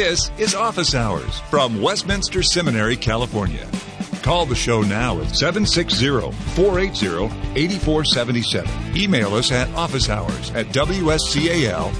This is Office Hours from Westminster Seminary, California. Call the show now at 760-480-8477. Email us at officehours at wscal.edu.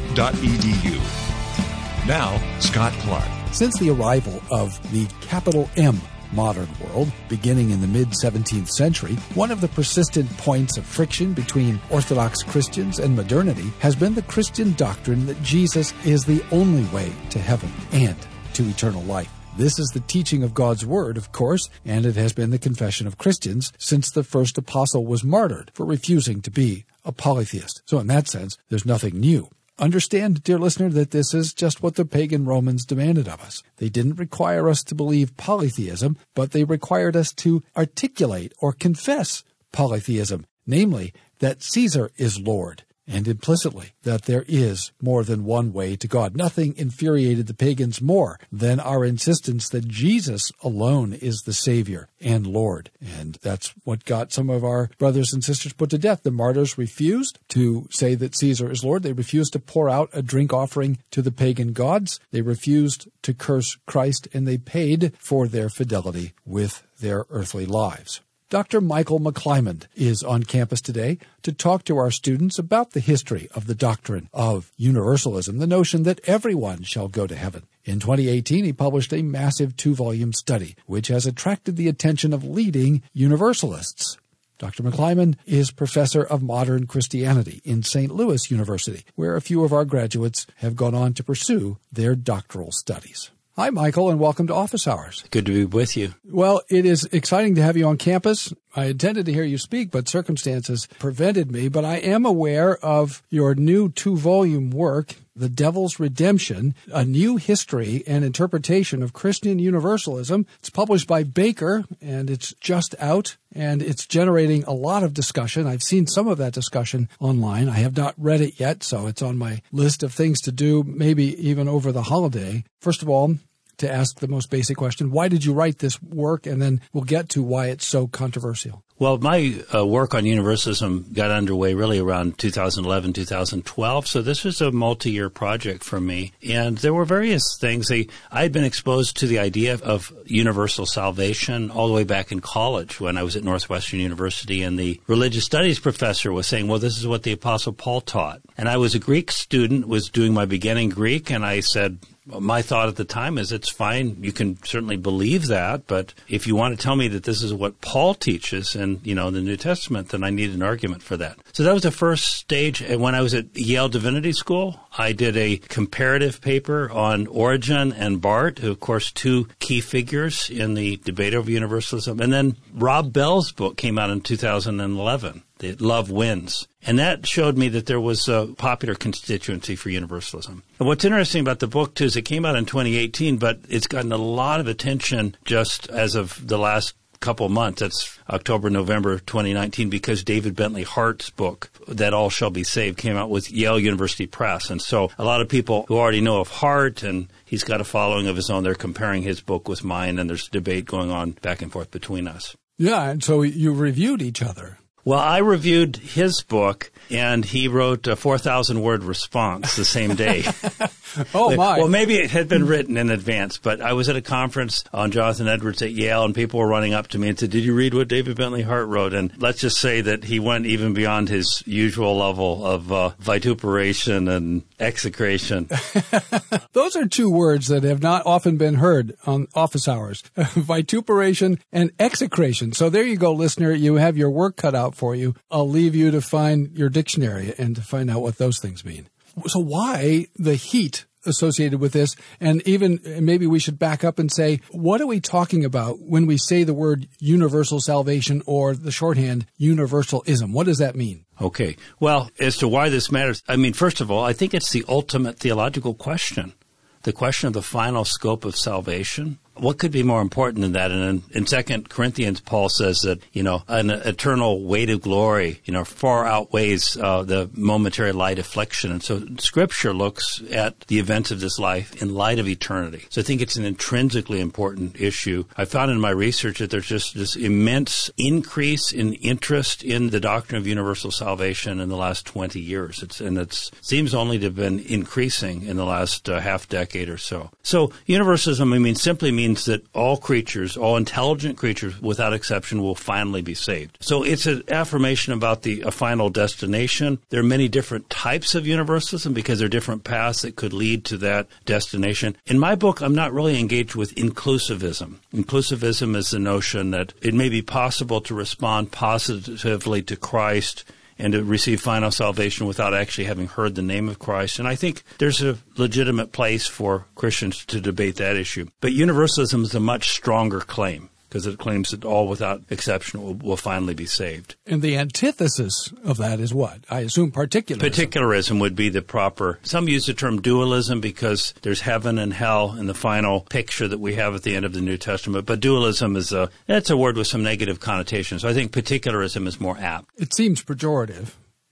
Now, Scott Clark. Since the arrival of the capital M modern world, beginning in the mid 17th century, one of the persistent points of friction between Orthodox Christians and modernity has been the Christian doctrine that Jesus is the only way to heaven and to eternal life. This is the teaching of God's Word, of course, and it has been the confession of Christians since the first apostle was martyred for refusing to be a polytheist. So, in that sense, there's nothing new. Understand, dear listener, that this is just what the pagan Romans demanded of us. They didn't require us to believe polytheism, but they required us to articulate or confess polytheism, namely, that Caesar is Lord and implicitly that there is more than one way to God. Nothing infuriated the pagans more than our insistence that Jesus alone is the Savior and Lord. And that's what got some of our brothers and sisters put to death. The martyrs refused to say that Caesar is Lord. They refused to pour out a drink offering to the pagan gods. They refused to curse Christ and they paid for their fidelity with their earthly lives. Dr. Michael McClymond is on campus today to talk to our students about the history of the doctrine of universalism, the notion that everyone shall go to heaven. In 2018, he published a massive two volume study, which has attracted the attention of leading universalists. Dr. McClymond is professor of modern Christianity in St. Louis University, where a few of our graduates have gone on to pursue their doctoral studies. Hi, Michael, and welcome to Office Hours. Good to be with you. Well, it is exciting to have you on campus. I intended to hear you speak, but circumstances prevented me. But I am aware of your new two volume work, The Devil's Redemption, a new history and interpretation of Christian Universalism. It's published by Baker and it's just out and it's generating a lot of discussion. I've seen some of that discussion online. I have not read it yet, so it's on my list of things to do, maybe even over the holiday. First of all, to ask the most basic question why did you write this work? And then we'll get to why it's so controversial. Well, my uh, work on universalism got underway really around 2011, 2012. So this was a multi-year project for me. And there were various things. I had been exposed to the idea of universal salvation all the way back in college when I was at Northwestern University and the religious studies professor was saying, well, this is what the apostle Paul taught. And I was a Greek student, was doing my beginning Greek, and I said, my thought at the time is it's fine. You can certainly believe that, but if you want to tell me that this is what Paul teaches in, you know, the New Testament, then I need an argument for that. So that was the first stage. And when I was at Yale Divinity School, I did a comparative paper on Origen and Barth, of course, two key figures in the debate over universalism. And then Rob Bell's book came out in 2011 the love wins. And that showed me that there was a popular constituency for universalism. And what's interesting about the book too is it came out in 2018, but it's gotten a lot of attention just as of the last couple months. That's October, November 2019, because David Bentley Hart's book, That All Shall Be Saved, came out with Yale University Press. And so a lot of people who already know of Hart and he's got a following of his own, they're comparing his book with mine, and there's debate going on back and forth between us. Yeah, and so you reviewed each other. Well, I reviewed his book, and he wrote a 4,000 word response the same day. oh, my. Well, maybe it had been written in advance, but I was at a conference on Jonathan Edwards at Yale, and people were running up to me and said, Did you read what David Bentley Hart wrote? And let's just say that he went even beyond his usual level of uh, vituperation and execration. Those are two words that have not often been heard on office hours vituperation and execration. So there you go, listener. You have your work cut out for you. I'll leave you to find your dictionary and to find out what those things mean. So why the heat associated with this? And even maybe we should back up and say, what are we talking about when we say the word universal salvation or the shorthand universalism? What does that mean? Okay. Well, as to why this matters, I mean, first of all, I think it's the ultimate theological question. The question of the final scope of salvation what could be more important than that? And in, in Second Corinthians, Paul says that you know an eternal weight of glory, you know, far outweighs uh, the momentary light affliction. And so, Scripture looks at the events of this life in light of eternity. So, I think it's an intrinsically important issue. I found in my research that there's just this immense increase in interest in the doctrine of universal salvation in the last 20 years. It's, and it seems only to have been increasing in the last uh, half decade or so. So, universalism, I mean, simply means that all creatures, all intelligent creatures, without exception, will finally be saved. So it's an affirmation about the a final destination. There are many different types of universalism because there are different paths that could lead to that destination. In my book, I'm not really engaged with inclusivism. Inclusivism is the notion that it may be possible to respond positively to Christ and to receive final salvation without actually having heard the name of Christ. And I think there's a legitimate place for Christians to debate that issue. But universalism is a much stronger claim because it claims that all without exception will, will, finally be saved. And the antithesis of that is what? I assume particularism. Particularism would be the proper. Some use the term dualism because there's heaven and hell in the final picture that we have at the end of the New Testament. But dualism is a that's a word with some negative connotations. So I think particularism is more apt. It seems pejorative.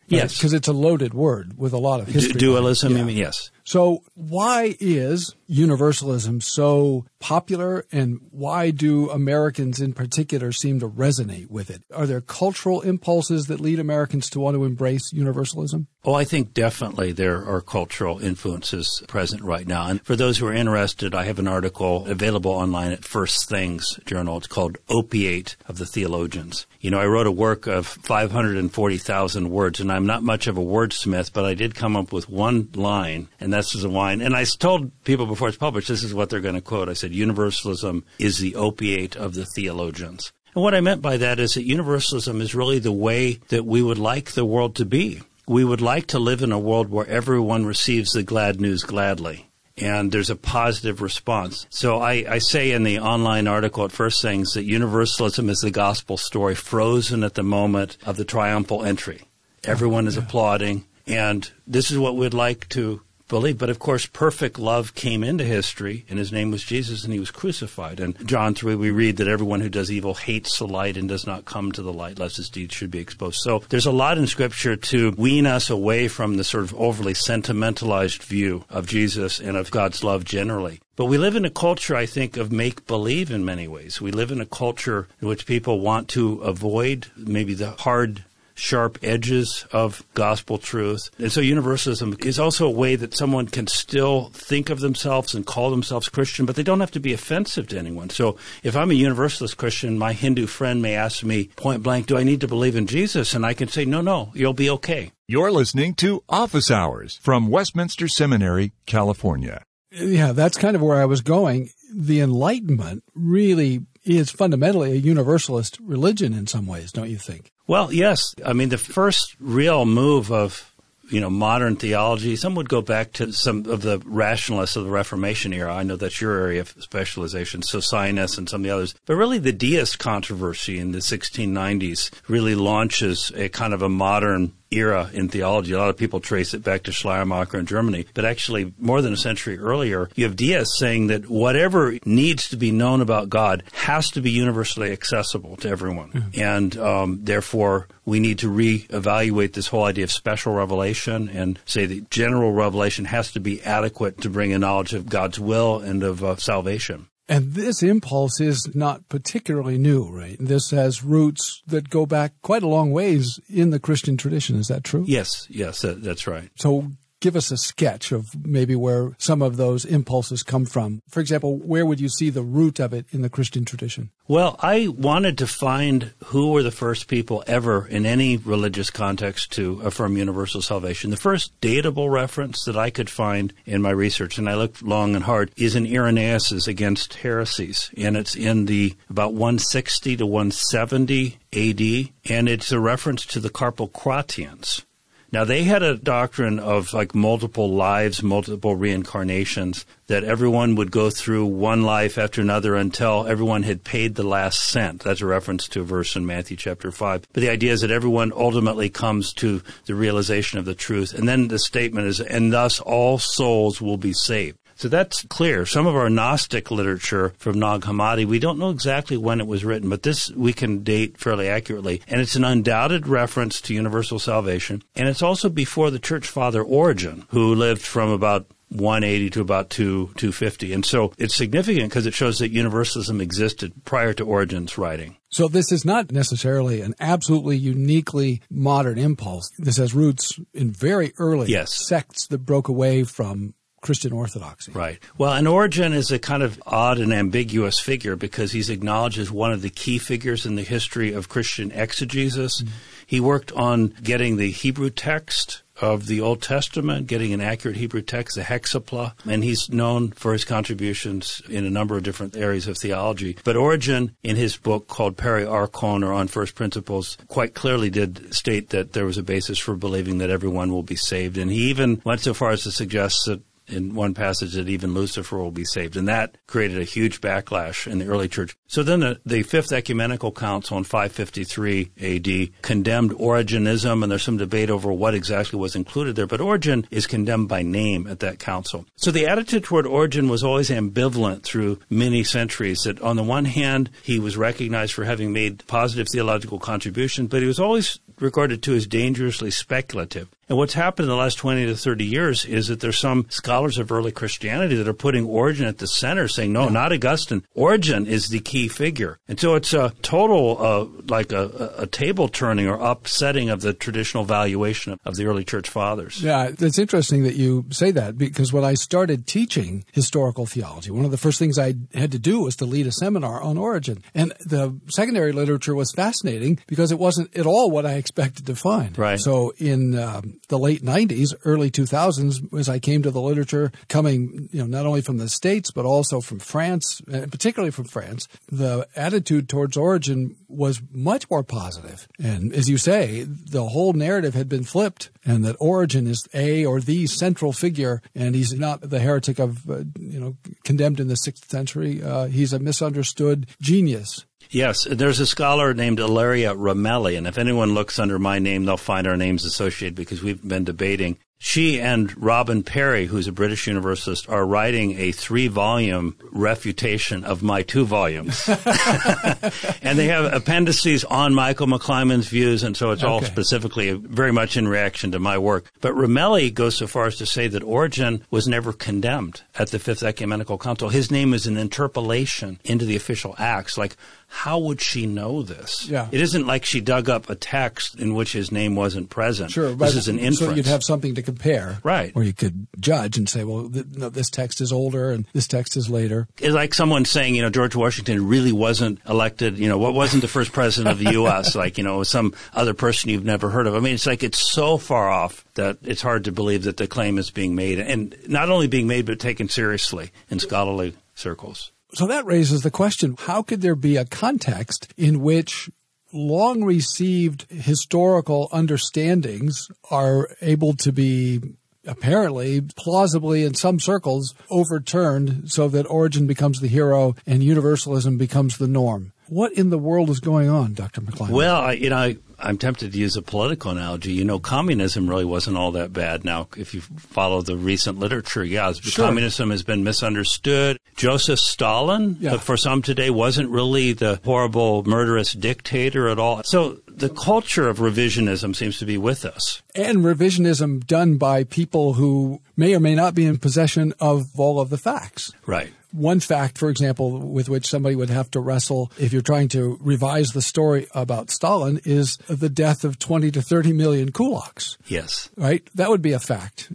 Yes, because it's a loaded word with a lot of history. Du- dualism. Yeah. I mean, yes. So why is universalism so popular and why do Americans in particular seem to resonate with it? Are there cultural impulses that lead Americans to want to embrace universalism? Oh, I think definitely there are cultural influences present right now. And for those who are interested, I have an article available online at First Things Journal. It's called Opiate of the Theologians. You know, I wrote a work of 540,000 words, and I'm not much of a wordsmith, but I did come up with one line, and that's the line. And I told people before it's published, this is what they're going to quote. I said, Universalism is the opiate of the theologians. And what I meant by that is that universalism is really the way that we would like the world to be. We would like to live in a world where everyone receives the glad news gladly and there's a positive response. So I, I, say in the online article at First Things that universalism is the gospel story frozen at the moment of the triumphal entry. Everyone is applauding, and this is what we'd like to believe. But of course, perfect love came into history, and his name was Jesus, and he was crucified. And John 3, we read that everyone who does evil hates the light and does not come to the light, lest his deeds should be exposed. So there's a lot in Scripture to wean us away from the sort of overly sentimentalized view of Jesus and of God's love generally. But we live in a culture, I think, of make believe in many ways. We live in a culture in which people want to avoid maybe the hard sharp edges of gospel truth. And so universalism is also a way that someone can still think of themselves and call themselves Christian, but they don't have to be offensive to anyone. So if I'm a universalist Christian, my Hindu friend may ask me point blank, do I need to believe in Jesus? And I can say, no, no, you'll be okay. You're listening to Office Hours from Westminster Seminary, California. Yeah, that's kind of where I was going. The Enlightenment really is fundamentally a universalist religion in some ways, don't you think? Well, yes. I mean, the first real move of you know modern theology. Some would go back to some of the rationalists of the Reformation era. I know that's your area of specialization, Socinus and some of the others. But really, the deist controversy in the 1690s really launches a kind of a modern era in theology. A lot of people trace it back to Schleiermacher in Germany, but actually more than a century earlier, you have deists saying that whatever needs to be known about God has to be universally accessible to everyone, mm-hmm. and um, therefore we need to reevaluate this whole idea of special revelation and say that general revelation has to be adequate to bring a knowledge of God's will and of uh, salvation. And this impulse is not particularly new, right? This has roots that go back quite a long ways in the Christian tradition. Is that true? Yes, yes, that, that's right. So give us a sketch of maybe where some of those impulses come from. For example, where would you see the root of it in the Christian tradition? Well, I wanted to find who were the first people ever in any religious context to affirm universal salvation. The first datable reference that I could find in my research, and I looked long and hard, is in Irenaeus' Against Heresies, and it's in the about 160 to 170 AD, and it's a reference to the Carpocratians. Now they had a doctrine of like multiple lives, multiple reincarnations, that everyone would go through one life after another until everyone had paid the last cent. That's a reference to a verse in Matthew chapter 5. But the idea is that everyone ultimately comes to the realization of the truth. And then the statement is, and thus all souls will be saved. So that's clear. Some of our Gnostic literature from Nag Hammadi, we don't know exactly when it was written, but this we can date fairly accurately. And it's an undoubted reference to universal salvation. And it's also before the church father Origen, who lived from about 180 to about 2, 250. And so it's significant because it shows that universalism existed prior to Origen's writing. So this is not necessarily an absolutely uniquely modern impulse. This has roots in very early yes. sects that broke away from Christian orthodoxy. Right. Well, and Origen is a kind of odd and ambiguous figure because he's acknowledged as one of the key figures in the history of Christian exegesis. Mm-hmm. He worked on getting the Hebrew text of the Old Testament, getting an accurate Hebrew text, the Hexapla, and he's known for his contributions in a number of different areas of theology. But Origen, in his book called Peri Archon or On First Principles, quite clearly did state that there was a basis for believing that everyone will be saved. And he even went so far as to suggest that in one passage that even Lucifer will be saved. And that created a huge backlash in the early church. So then the, the Fifth Ecumenical Council in 553 AD condemned Origenism, and there's some debate over what exactly was included there, but Origen is condemned by name at that council. So the attitude toward Origen was always ambivalent through many centuries, that on the one hand, he was recognized for having made positive theological contributions, but he was always regarded to as dangerously speculative. And what's happened in the last 20 to 30 years is that there's some scholars of early Christianity that are putting Origen at the center, saying, no, yeah. not Augustine. Origen is the key figure. And so it's a total, uh, like a, a, table turning or upsetting of the traditional valuation of, of the early church fathers. Yeah, it's interesting that you say that because when I started teaching historical theology, one of the first things I had to do was to lead a seminar on Origen. And the secondary literature was fascinating because it wasn't at all what I expected to find. Right. So in um, the late 90s, early 2000s, as I came to the literature coming, you know, not only from the States, but also from France, and particularly from France, the attitude towards Origen was much more positive. And as you say, the whole narrative had been flipped and that Origen is a or the central figure and he's not the heretic of, uh, you know, condemned in the sixth century. Uh, he's a misunderstood genius Yes, there's a scholar named Ilaria Ramelli, and if anyone looks under my name, they'll find our names associated because we've been debating she and Robin Perry, who's a British universalist, are writing a three volume refutation of my two volumes. and they have appendices on Michael McClymond's views, and so it's okay. all specifically very much in reaction to my work. But Ramelli goes so far as to say that Origen was never condemned at the Fifth Ecumenical Council. His name is an interpolation into the official acts. Like, how would she know this? Yeah. It isn't like she dug up a text in which his name wasn't present. Sure. This is an inference. So you'd have something to compare. Right. Or you could judge and say, well, th- no, this text is older and this text is later. It's like someone saying, you know, George Washington really wasn't elected, you know, what wasn't the first president of the U.S., like, you know, some other person you've never heard of. I mean, it's like it's so far off that it's hard to believe that the claim is being made and not only being made, but taken seriously in scholarly circles. So that raises the question how could there be a context in which long received historical understandings are able to be apparently plausibly in some circles overturned so that Origen becomes the hero and universalism becomes the norm? What in the world is going on, Dr. McClymond? Well, I, you know, I, I'm tempted to use a political analogy. You know, communism really wasn't all that bad. Now, if you follow the recent literature, yeah, sure. communism has been misunderstood. Joseph Stalin, yeah. for some today, wasn't really the horrible, murderous dictator at all. So the culture of revisionism seems to be with us. And revisionism done by people who may or may not be in possession of all of the facts. Right. One fact, for example, with which somebody would have to wrestle if you're trying to revise the story about Stalin is the death of 20 to 30 million kulaks. Yes. Right? That would be a fact.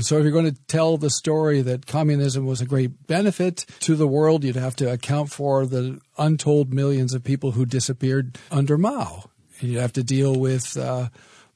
So if you're going to tell the story that communism was a great benefit to the world, you'd have to account for the untold millions of people who disappeared under Mao. And you'd have to deal with uh,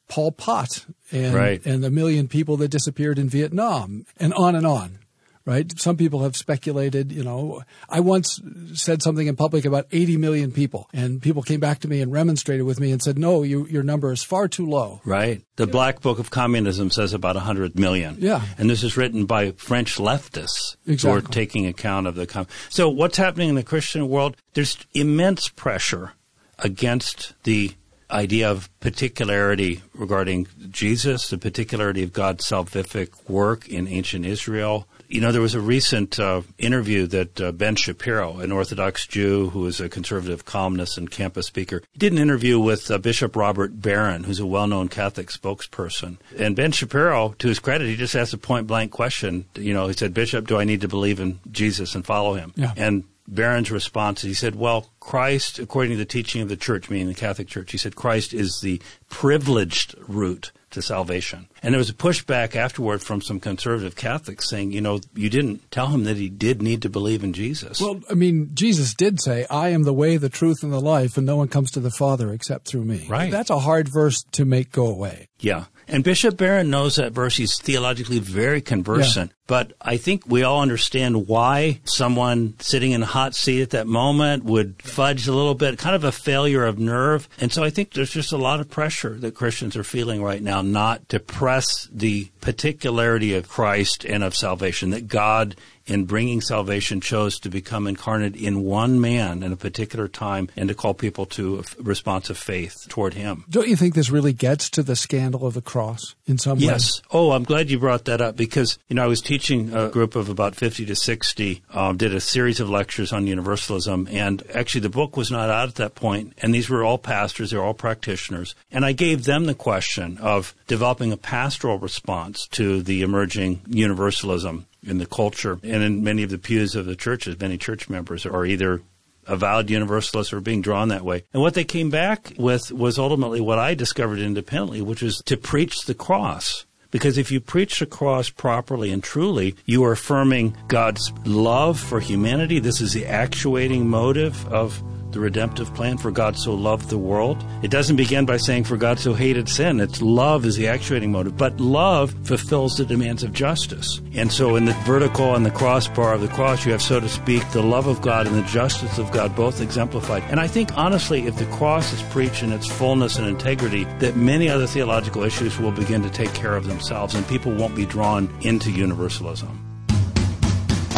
Pol Pot and, right. and the million people that disappeared in Vietnam and on and on right? Some people have speculated, you know, I once said something in public about 80 million people and people came back to me and remonstrated with me and said, no, you, your number is far too low. Right. The yeah. Black Book of Communism says about 100 million. Yeah. And this is written by French leftists exactly. who are taking account of the. Com- so what's happening in the Christian world? There's immense pressure against the idea of particularity regarding Jesus, the particularity of God's salvific work in ancient Israel, You know, there was a recent uh, interview that uh, Ben Shapiro, an Orthodox Jew who is a conservative columnist and campus speaker, he did an interview with uh, Bishop Robert Barron, who's a well-known Catholic spokesperson. And Ben Shapiro, to his credit, he just asked a point-blank question. You know, he said, Bishop, do I need to believe in Jesus and follow him? Yeah. And Barron's response, he said, well, Christ, according to the teaching of the church, meaning the Catholic Church, he said, Christ is the privileged route to salvation. And there was a pushback afterward from some conservative Catholics saying, you know, you didn't tell him that he did need to believe in Jesus. Well, I mean, Jesus did say, I am the way, the truth, and the life, and no one comes to the Father except through me. Right. That's a hard verse to make go away. yeah. And Bishop Barron knows that verse. He's theologically very conversant. But I think we all understand why someone sitting in a hot seat at that moment would fudge a little bit, kind of a failure of nerve. And so I think there's just a lot of pressure that Christians are feeling right now not to press the particularity of Christ and of salvation, that God in bringing salvation chose to become incarnate in one man in a particular time and to call people to a response of faith toward him. Don't you think this really gets to the scandal of the cross in some way? Yes. Oh, I'm glad you brought that up because, you know, I was teaching a group of about 50 to 60, um, did a series of lectures on universalism. And actually, the book was not out at that point, And these were all pastors, they were all practitioners. And I gave them the question of developing a pastoral response to the emerging universalism in the culture. And in many of the pews of the churches, many church members are either avowed universalists or being drawn that way. And what they came back with was ultimately what I discovered independently, which was to preach the cross. Because if you preach the cross properly and truly, you are affirming God's love for humanity. This is the actuating motive of the redemptive plan for God so loved the world. It doesn't begin by saying for God so hated sin. It's love is the actuating motive, but love fulfills the demands of justice. And so in the vertical and the crossbar of the cross, you have, so to speak, the love of God and the justice of God both exemplified. And I think honestly, if the cross is preached in its fullness and integrity, that many other theological issues will begin to take care of themselves and people won't be drawn into universalism.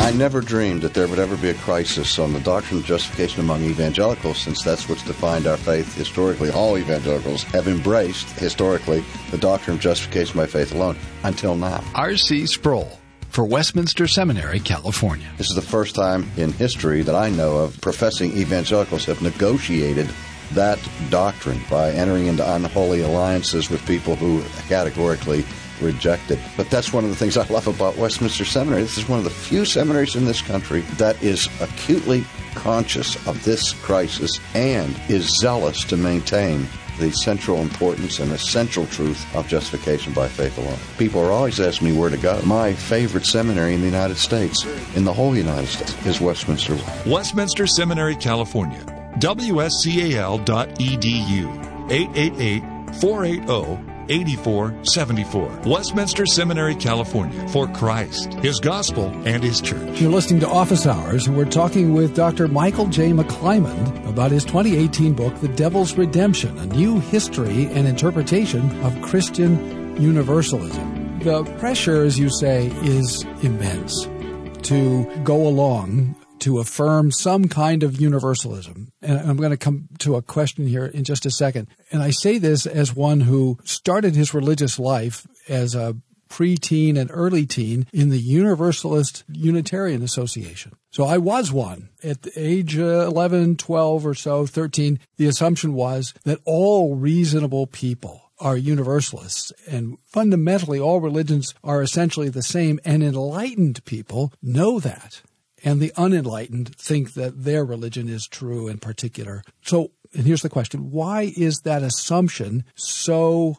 I never dreamed that there would ever be a crisis on the doctrine of justification among evangelicals, since that's what's defined our faith historically. All evangelicals have embraced, historically, the doctrine of justification by faith alone, until now. R.C. Sproul for Westminster Seminary, California. This is the first time in history that I know of professing evangelicals have negotiated that doctrine by entering into unholy alliances with people who categorically rejected. But that's one of the things I love about Westminster Seminary. This is one of the few seminaries in this country that is acutely conscious of this crisis and is zealous to maintain the central importance and essential truth of justification by faith alone. People are always asking me where to go. My favorite seminary in the United States, in the whole United States, is Westminster. Westminster Seminary, California. WSCAL.edu. 888 480 8474. Westminster Seminary, California. For Christ, His Gospel, and His Church. You're listening to Office Hours, and we're talking with Dr. Michael J. McClymond about his 2018 book, The Devil's Redemption A New History and Interpretation of Christian Universalism. The pressure, as you say, is immense to go along to affirm some kind of universalism. And I'm going to come to a question here in just a second. And I say this as one who started his religious life as a preteen and early teen in the Universalist Unitarian Association. So I was one. At age uh, 11, 12 or so, 13, the assumption was that all reasonable people are universalists and fundamentally all religions are essentially the same and enlightened people know that and the unenlightened think that their religion is true in particular. So, and here's the question why is that assumption so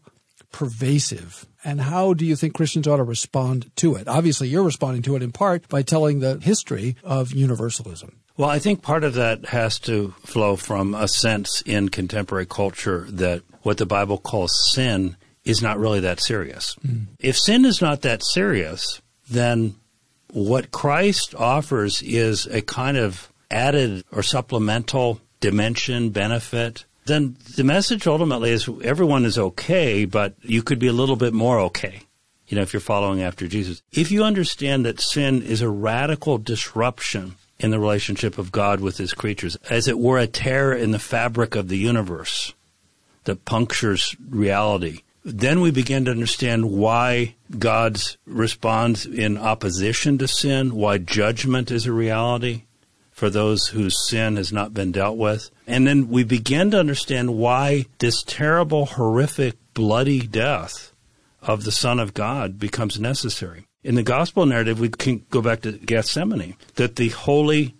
pervasive? And how do you think Christians ought to respond to it? Obviously, you're responding to it in part by telling the history of universalism. Well, I think part of that has to flow from a sense in contemporary culture that what the Bible calls sin is not really that serious. Mm. If sin is not that serious, then what Christ offers is a kind of added or supplemental dimension, benefit. Then the message ultimately is everyone is okay, but you could be a little bit more okay. You know, if you're following after Jesus. If you understand that sin is a radical disruption in the relationship of God with his creatures, as it were a tear in the fabric of the universe that punctures reality, then we begin to understand why God responds in opposition to sin, why judgment is a reality for those whose sin has not been dealt with. And then we begin to understand why this terrible, horrific, bloody death of the Son of God becomes necessary. In the gospel narrative, we can go back to Gethsemane, that the holy,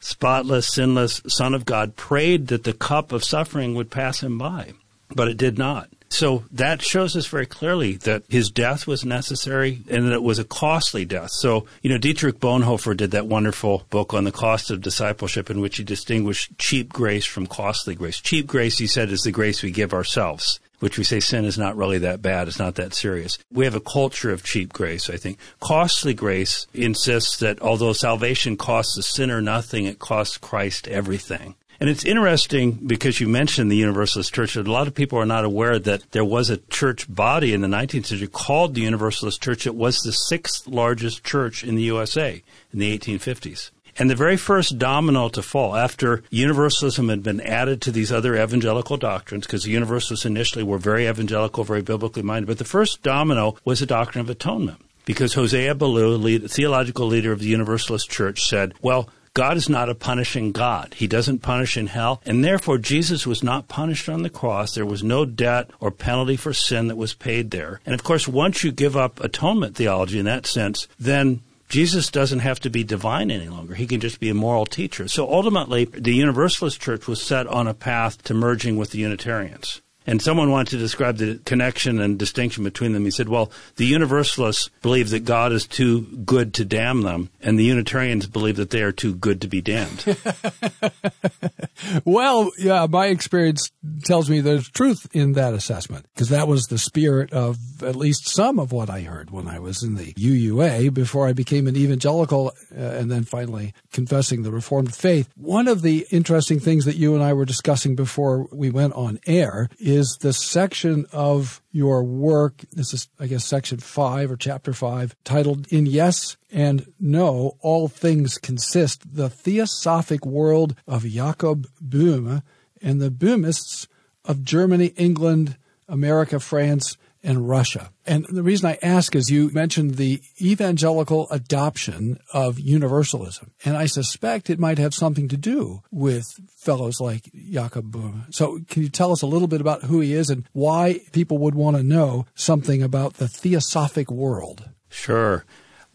spotless, sinless Son of God prayed that the cup of suffering would pass him by, but it did not. So that shows us very clearly that his death was necessary and that it was a costly death. So, you know, Dietrich Bonhoeffer did that wonderful book on the cost of discipleship in which he distinguished cheap grace from costly grace. Cheap grace, he said, is the grace we give ourselves which we say sin is not really that bad. It's not that serious. We have a culture of cheap grace, I think. Costly grace insists that although salvation costs the sinner nothing, it costs Christ everything. And it's interesting because you mentioned the Universalist Church. A lot of people are not aware that there was a church body in the 19th century called the Universalist Church. It was the sixth largest church in the USA in the 1850s. And the very first domino to fall after universalism had been added to these other evangelical doctrines, because the universalists initially were very evangelical, very biblically minded, but the first domino was the doctrine of atonement. Because Hosea Ballou, lead, theological leader of the Universalist Church, said, well, God is not a punishing God. He doesn't punish in hell. And therefore, Jesus was not punished on the cross. There was no debt or penalty for sin that was paid there. And of course, once you give up atonement theology in that sense, then Jesus doesn't have to be divine any longer. He can just be a moral teacher. So ultimately, the Universalist Church was set on a path to merging with the Unitarians. And someone wanted to describe the connection and distinction between them. He said, well, the Universalists believe that God is too good to damn them, and the Unitarians believe that they are too good to be damned. well, yeah, my experience tells me there's truth in that assessment because that was the spirit of at least some of what I heard when I was in the UUA before I became an evangelical uh, and then finally confessing the Reformed faith. One of the interesting things that you and I were discussing before we went on air is the section of your work. This is, I guess, section five or chapter five, titled In Yes and No, All Things Consist, the Theosophic World of Jakob Böhme and the Böhmists of Germany, England, America, France, and Russia. And the reason I ask is you mentioned the evangelical adoption of universalism. And I suspect it might have something to do with fellows like Jakob Böhme. So can you tell us a little bit about who he is and why people would want to know something about the theosophic world? Sure.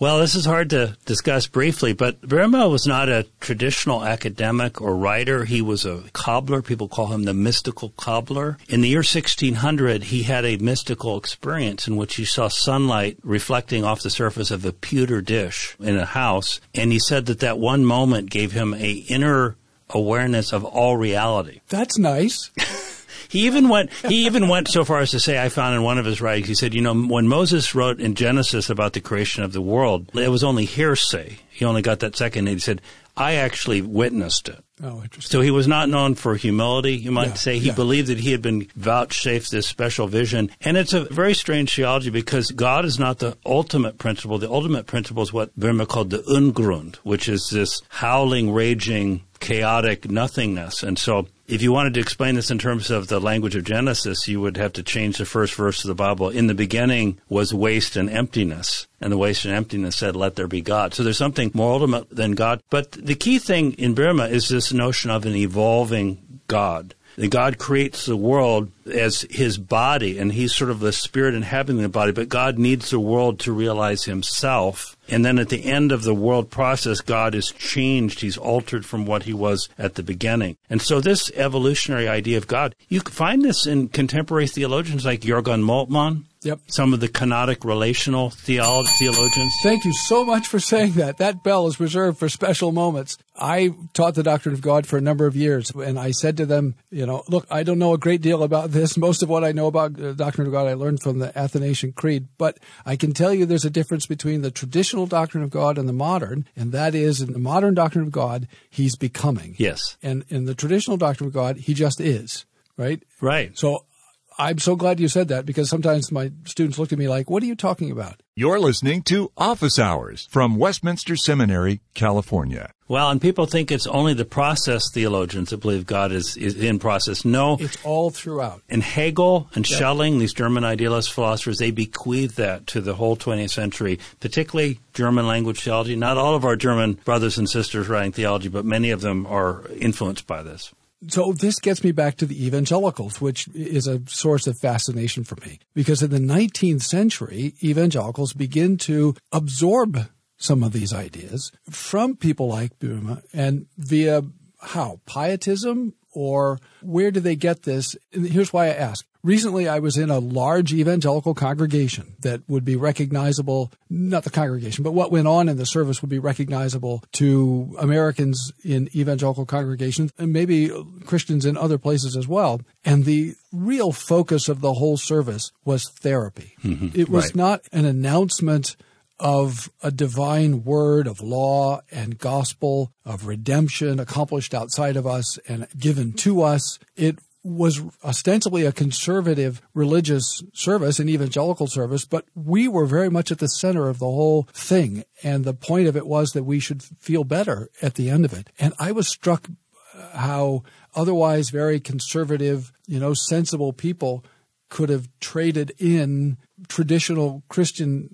Well, this is hard to discuss briefly, but Böhme was not a traditional academic or writer. He was a cobbler. People call him the mystical cobbler. In the year 1600, he had a mystical experience in which he saw sunlight reflecting off the surface of a pewter dish in a house. And he said that that one moment gave him a inner awareness of all reality. That's nice. He even went. He even went so far as to say, I found in one of his writings, he said, you know, when Moses wrote in Genesis about the creation of the world, it was only hearsay. He only got that second. And he said, I actually witnessed it. Oh, interesting. So he was not known for humility, you might yeah, say. He yeah. believed that he had been vouchsafed this special vision. And it's a very strange theology because God is not the ultimate principle. The ultimate principle is what Böhme called the Ungrund, which is this howling, raging, chaotic nothingness. And so if you wanted to explain this in terms of the language of Genesis, you would have to change the first verse of the Bible. In the beginning was waste and emptiness, and the waste and emptiness said, Let there be God. So there's something more ultimate than God. But the key thing in Böhme is this notion of an evolving God. That God creates the world as his body, and he's sort of the spirit inhabiting the body, but God needs the world to realize himself. And then at the end of the world process, God is changed. He's altered from what he was at the beginning. And so this evolutionary idea of God, you find this in contemporary theologians like Jürgen Moltmann, Yep. Some of the canonic relational theolo- theologians. Thank you so much for saying that. That bell is reserved for special moments. I taught the doctrine of God for a number of years, and I said to them, you know, look, I don't know a great deal about this. Most of what I know about the doctrine of God I learned from the Athanasian Creed, but I can tell you there's a difference between the traditional doctrine of God and the modern, and that is in the modern doctrine of God, he's becoming. Yes. And in the traditional doctrine of God, he just is, right? Right. So I'm so glad you said that because sometimes my students look at me like, what are you talking about? You're listening to Office Hours from Westminster Seminary, California. Well, and people think it's only the process theologians that believe God is, is in process. No. It's all throughout. And Hegel and yep. Schelling, these German idealist philosophers, they bequeathed that to the whole 20th century, particularly German language theology. Not all of our German brothers and sisters writing theology, but many of them are influenced by this so this gets me back to the evangelicals, which is a source of fascination for me. Because in the 19th century, evangelicals begin to absorb some of these ideas from people like Boehme and via how? Pietism or where do they get this? And here's why I ask. Recently, I was in a large evangelical congregation that would be recognizable, not the congregation, but what went on in the service would be recognizable to Americans in evangelical congregations and maybe Christians in other places as well. And the real focus of the whole service was therapy. Mm-hmm. It was right. not an announcement of a divine word of law and gospel of redemption accomplished outside of us and given to us. It was ostensibly a conservative religious service, an evangelical service, but we were very much at the center of the whole thing. And the point of it was that we should feel better at the end of it. And I was struck uh, how otherwise very conservative, you know, sensible people could have traded in traditional Christian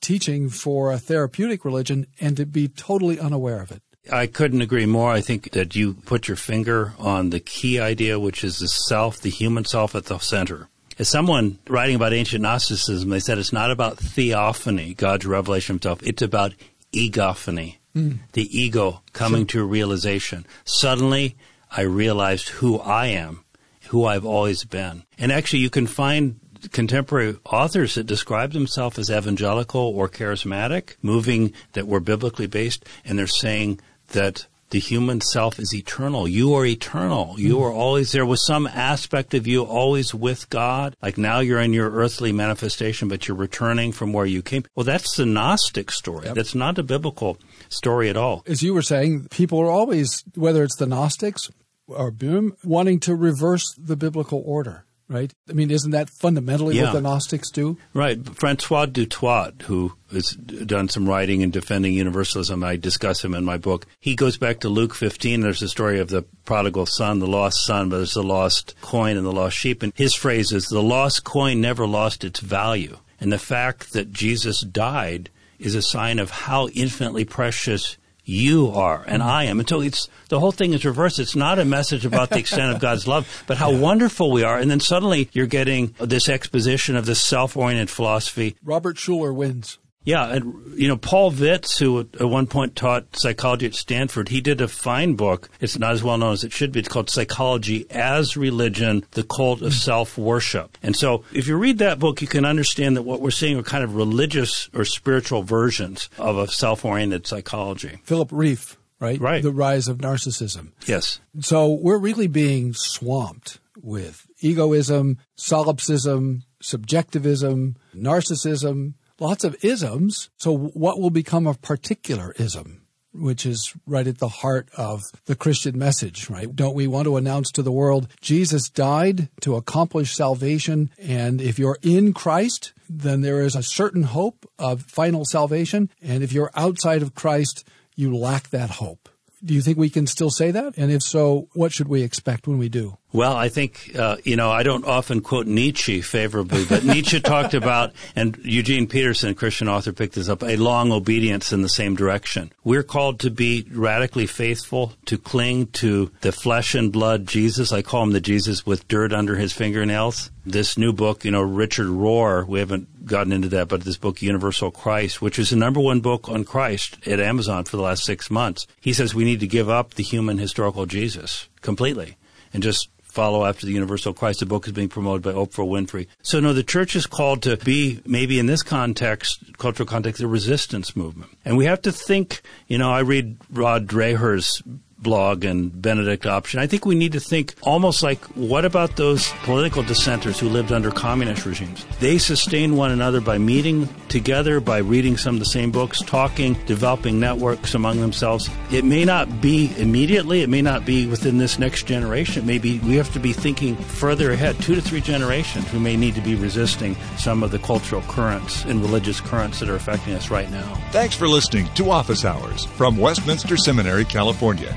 teaching for a therapeutic religion and to be totally unaware of it. I couldn't agree more. I think that you put your finger on the key idea, which is the self, the human self at the center. As someone writing about ancient Gnosticism, they said it's not about theophany, God's revelation of himself, it's about egophany, mm. the ego coming sure. to realization. Suddenly, I realized who I am, who I've always been. And actually, you can find contemporary authors that describe themselves as evangelical or charismatic, moving that were biblically based, and they're saying that the human self is eternal. You are eternal. You mm-hmm. are always there with some aspect of you always with God. Like now you're in your earthly manifestation, but you're returning from where you came. Well, that's the Gnostic story. Yep. That's not a biblical story at all. As you were saying, people are always, whether it's the Gnostics or Boehme, wanting to reverse the biblical order right? I mean, isn't that fundamentally yeah. what the Gnostics do? Right. Francois du Toit, who has done some writing in defending universalism, I discuss him in my book. He goes back to Luke 15. There's a story of the prodigal son, the lost son, but there's the lost coin and the lost sheep. And his phrase is, the lost coin never lost its value. And the fact that Jesus died is a sign of how infinitely precious you are and I am. And so it's the whole thing is reversed. It's not a message about the extent of God's love, but how yeah. wonderful we are. And then suddenly you're getting this exposition of this self-oriented philosophy. Robert Schuller wins. Yeah, and you know Paul Vitz, who at one point taught psychology at Stanford, he did a fine book. It's not as well known as it should be. It's called Psychology as Religion: The Cult of Self-Worship. And so, if you read that book, you can understand that what we're seeing are kind of religious or spiritual versions of a self-oriented psychology. Philip Rieff, right? Right. The rise of narcissism. Yes. So we're really being swamped with egoism, solipsism, subjectivism, narcissism lots of isms. So what will become of particular ism? Which is right at the heart of the Christian message, right? Don't we want to announce to the world Jesus died to accomplish salvation? And if you're in Christ, then there is a certain hope of final salvation. And if you're outside of Christ, you lack that hope. Do you think we can still say that? And if so, what should we expect when we do? Well, I think, uh, you know, I don't often quote Nietzsche favorably, but Nietzsche talked about, and Eugene Peterson, a Christian author, picked this up, a long obedience in the same direction. We're called to be radically faithful, to cling to the flesh and blood Jesus. I call him the Jesus with dirt under his fingernails. This new book, you know, Richard Rohr, we haven't gotten into that, but this book, Universal Christ, which is the number one book on Christ at Amazon for the last six months. He says we need to give up the human historical Jesus completely and just follow after the universal Christ. The book is being promoted by Oprah Winfrey. So no, the church is called to be maybe in this context, cultural context, a resistance movement. And we have to think, you know, I read Rod Dreher's blog and Benedict option. I think we need to think almost like what about those political dissenters who lived under communist regimes? They sustained one another by meeting together, by reading some of the same books, talking, developing networks among themselves. It may not be immediately, it may not be within this next generation. Maybe we have to be thinking further ahead, two to three generations. We may need to be resisting some of the cultural currents and religious currents that are affecting us right now. Thanks for listening to Office Hours from Westminster Seminary, California.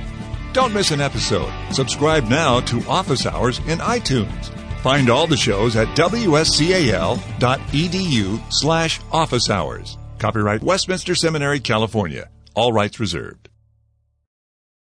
Don't miss an episode. Subscribe now to Office Hours in iTunes. Find all the shows at wscal.edu slash office hours. Copyright Westminster Seminary, California. All rights reserved.